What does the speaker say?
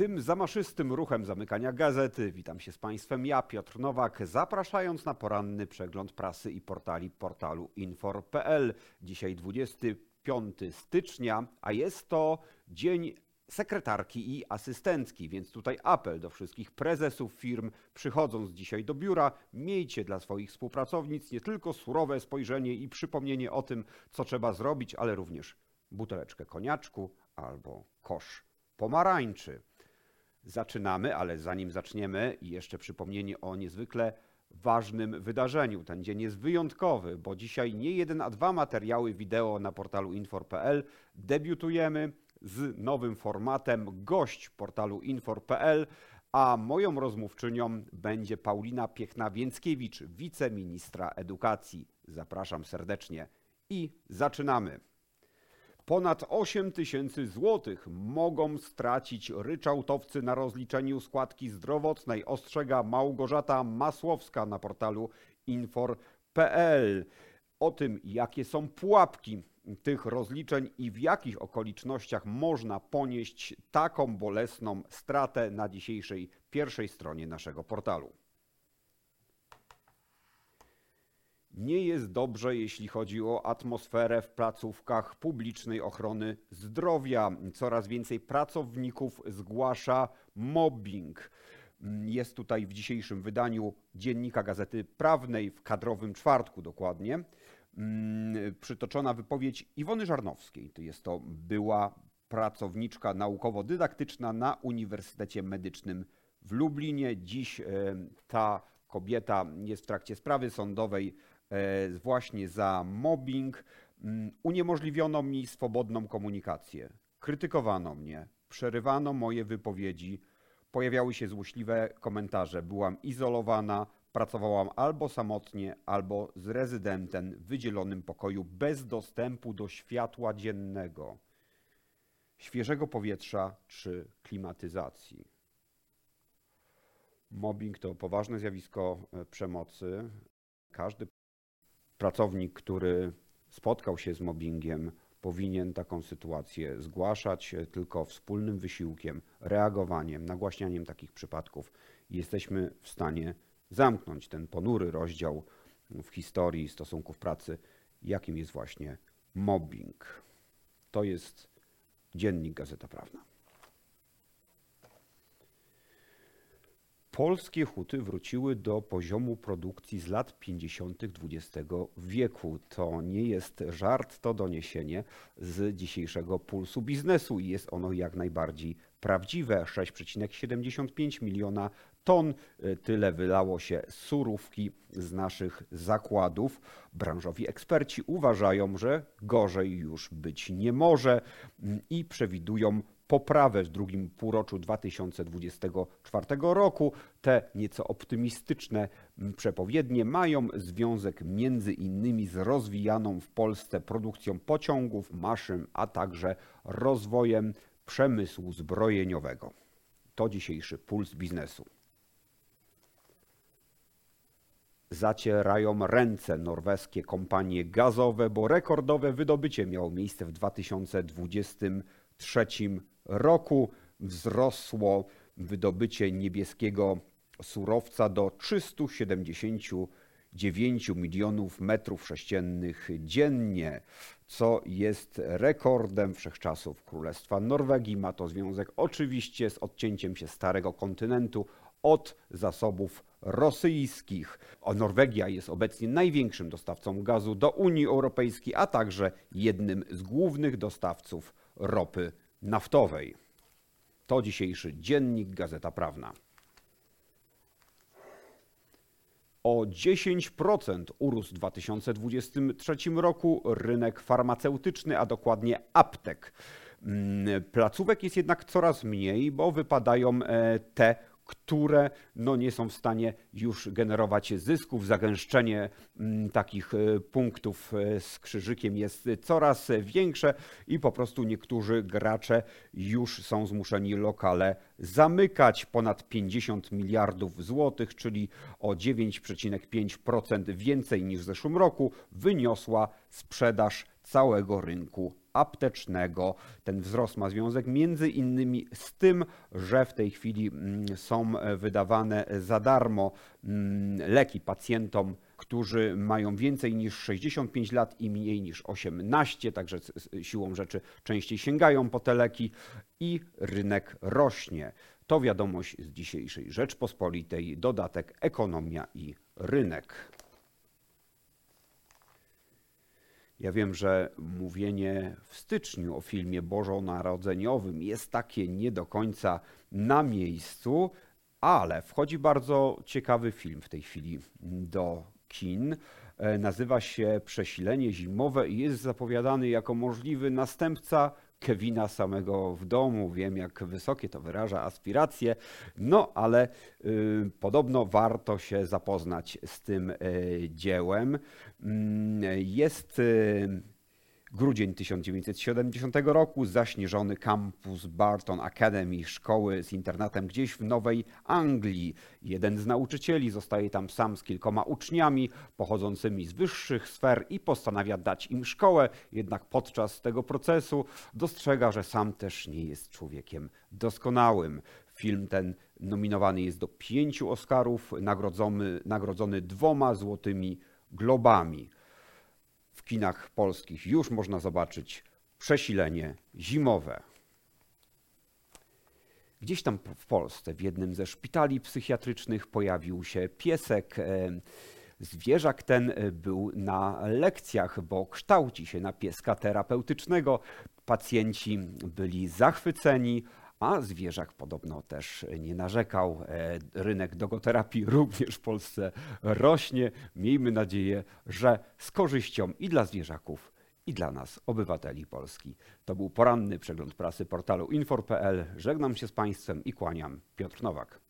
Tym zamaszystym ruchem zamykania gazety witam się z Państwem ja, Piotr Nowak, zapraszając na poranny przegląd prasy i portali portalu infor.pl. Dzisiaj 25 stycznia, a jest to dzień sekretarki i asystentki, więc tutaj apel do wszystkich prezesów firm, przychodząc dzisiaj do biura, miejcie dla swoich współpracownic nie tylko surowe spojrzenie i przypomnienie o tym, co trzeba zrobić, ale również buteleczkę koniaczku albo kosz pomarańczy. Zaczynamy, ale zanim zaczniemy, jeszcze przypomnienie o niezwykle ważnym wydarzeniu. Ten dzień jest wyjątkowy, bo dzisiaj nie jeden, a dwa materiały wideo na portalu infor.pl. Debiutujemy z nowym formatem gość portalu infor.pl, a moją rozmówczynią będzie Paulina Piechna-Więckiewicz, wiceministra edukacji. Zapraszam serdecznie i zaczynamy. Ponad 8 tysięcy złotych mogą stracić ryczałtowcy na rozliczeniu składki zdrowotnej, ostrzega Małgorzata Masłowska na portalu infor.pl. O tym, jakie są pułapki tych rozliczeń i w jakich okolicznościach można ponieść taką bolesną stratę na dzisiejszej pierwszej stronie naszego portalu. Nie jest dobrze, jeśli chodzi o atmosferę w placówkach publicznej ochrony zdrowia. Coraz więcej pracowników zgłasza mobbing. Jest tutaj w dzisiejszym wydaniu dziennika Gazety Prawnej, w kadrowym czwartku dokładnie, przytoczona wypowiedź Iwony Żarnowskiej. To jest to była pracowniczka naukowo-dydaktyczna na Uniwersytecie Medycznym w Lublinie. Dziś e, ta kobieta jest w trakcie sprawy sądowej właśnie za mobbing. Mm, uniemożliwiono mi swobodną komunikację. Krytykowano mnie, przerywano moje wypowiedzi, pojawiały się złośliwe komentarze. Byłam izolowana, pracowałam albo samotnie, albo z rezydentem w wydzielonym pokoju bez dostępu do światła dziennego, świeżego powietrza czy klimatyzacji. Mobbing to poważne zjawisko e, przemocy. Każdy pracownik, który spotkał się z mobbingiem, powinien taką sytuację zgłaszać tylko wspólnym wysiłkiem, reagowaniem, nagłaśnianiem takich przypadków. Jesteśmy w stanie zamknąć ten ponury rozdział w historii stosunków pracy, jakim jest właśnie mobbing. To jest dziennik Gazeta Prawna. Polskie huty wróciły do poziomu produkcji z lat 50. XX wieku. To nie jest żart, to doniesienie z dzisiejszego pulsu biznesu i jest ono jak najbardziej prawdziwe. 6,75 miliona ton tyle wylało się surówki z naszych zakładów. Branżowi eksperci uważają, że gorzej już być nie może i przewidują poprawę w drugim półroczu 2024 roku. Te nieco optymistyczne przepowiednie mają związek między innymi z rozwijaną w Polsce produkcją pociągów, maszyn, a także rozwojem przemysłu zbrojeniowego. To dzisiejszy puls biznesu. Zacierają ręce norweskie kompanie gazowe, bo rekordowe wydobycie miało miejsce w 2023 roku wzrosło wydobycie niebieskiego surowca do 379 milionów metrów sześciennych dziennie, co jest rekordem wszechczasów Królestwa Norwegii. Ma to związek oczywiście z odcięciem się starego kontynentu od zasobów rosyjskich. Norwegia jest obecnie największym dostawcą gazu do Unii Europejskiej, a także jednym z głównych dostawców ropy naftowej. To dzisiejszy dziennik Gazeta Prawna. O 10% urósł w 2023 roku rynek farmaceutyczny, a dokładnie aptek. Mm, placówek jest jednak coraz mniej, bo wypadają e, te, które no, nie są w stanie już generować zysków. Zagęszczenie mm, takich e, punktów e, z krzyżykiem jest coraz większe i po prostu niektórzy gracze już są zmuszeni lokale zamykać. Ponad 50 miliardów złotych, czyli o 9,5% więcej niż w zeszłym roku, wyniosła sprzedaż całego rynku aptecznego. Ten wzrost ma związek między innymi z tym, że w tej chwili mm, są wydawane za darmo mm, leki pacjentom, którzy mają więcej niż 65 lat i mniej niż 18, także siłą rzeczy częściej sięgają po te leki i rynek rośnie. To wiadomość z dzisiejszej Rzeczpospolitej, dodatek ekonomia i rynek. Ja wiem, że mówienie w styczniu o filmie bożonarodzeniowym jest takie nie do końca na miejscu, ale wchodzi bardzo ciekawy film w tej chwili do kin. E, Nazywa się Przesilenie zimowe i jest zapowiadany jako możliwy następca Kevina samego w domu. Wiem, jak wysokie to wyraża aspiracje, no ale y, podobno warto się zapoznać z tym y, dziełem. Mm, Jest y, grudzień 1970 roku, zaśnieżony kampus Barton Academy, szkoły z internatem gdzieś w Nowej Anglii. Jeden z nauczycieli zostaje tam sam z kilkoma uczniami pochodzącymi z wyższych sfer i postanawia dać im szkołę, jednak podczas tego procesu dostrzega, że sam też nie jest człowiekiem doskonałym. Film ten nominowany jest do pięciu Oscarów, nagrodzony, nagrodzony dwoma złotymi globami. W kinach polskich już można zobaczyć przesilenie zimowe. Gdzieś tam w Polsce, w jednym ze szpitali psychiatrycznych, pojawił się piesek. E, Zwierzak ten e, był na lekcjach, bo kształci się na pieska terapeutycznego. Pacjenci byli zachwyceni, a zwierzak podobno też nie narzekał. E, Rynek dogoterapii również w Polsce rośnie. Miejmy nadzieję, że z korzyścią i dla zwierzaków, i dla nas, obywateli Polski. To był poranny przegląd prasy portalu infor.pl. Żegnam się z Państwem i kłaniam. Piotr Nowak.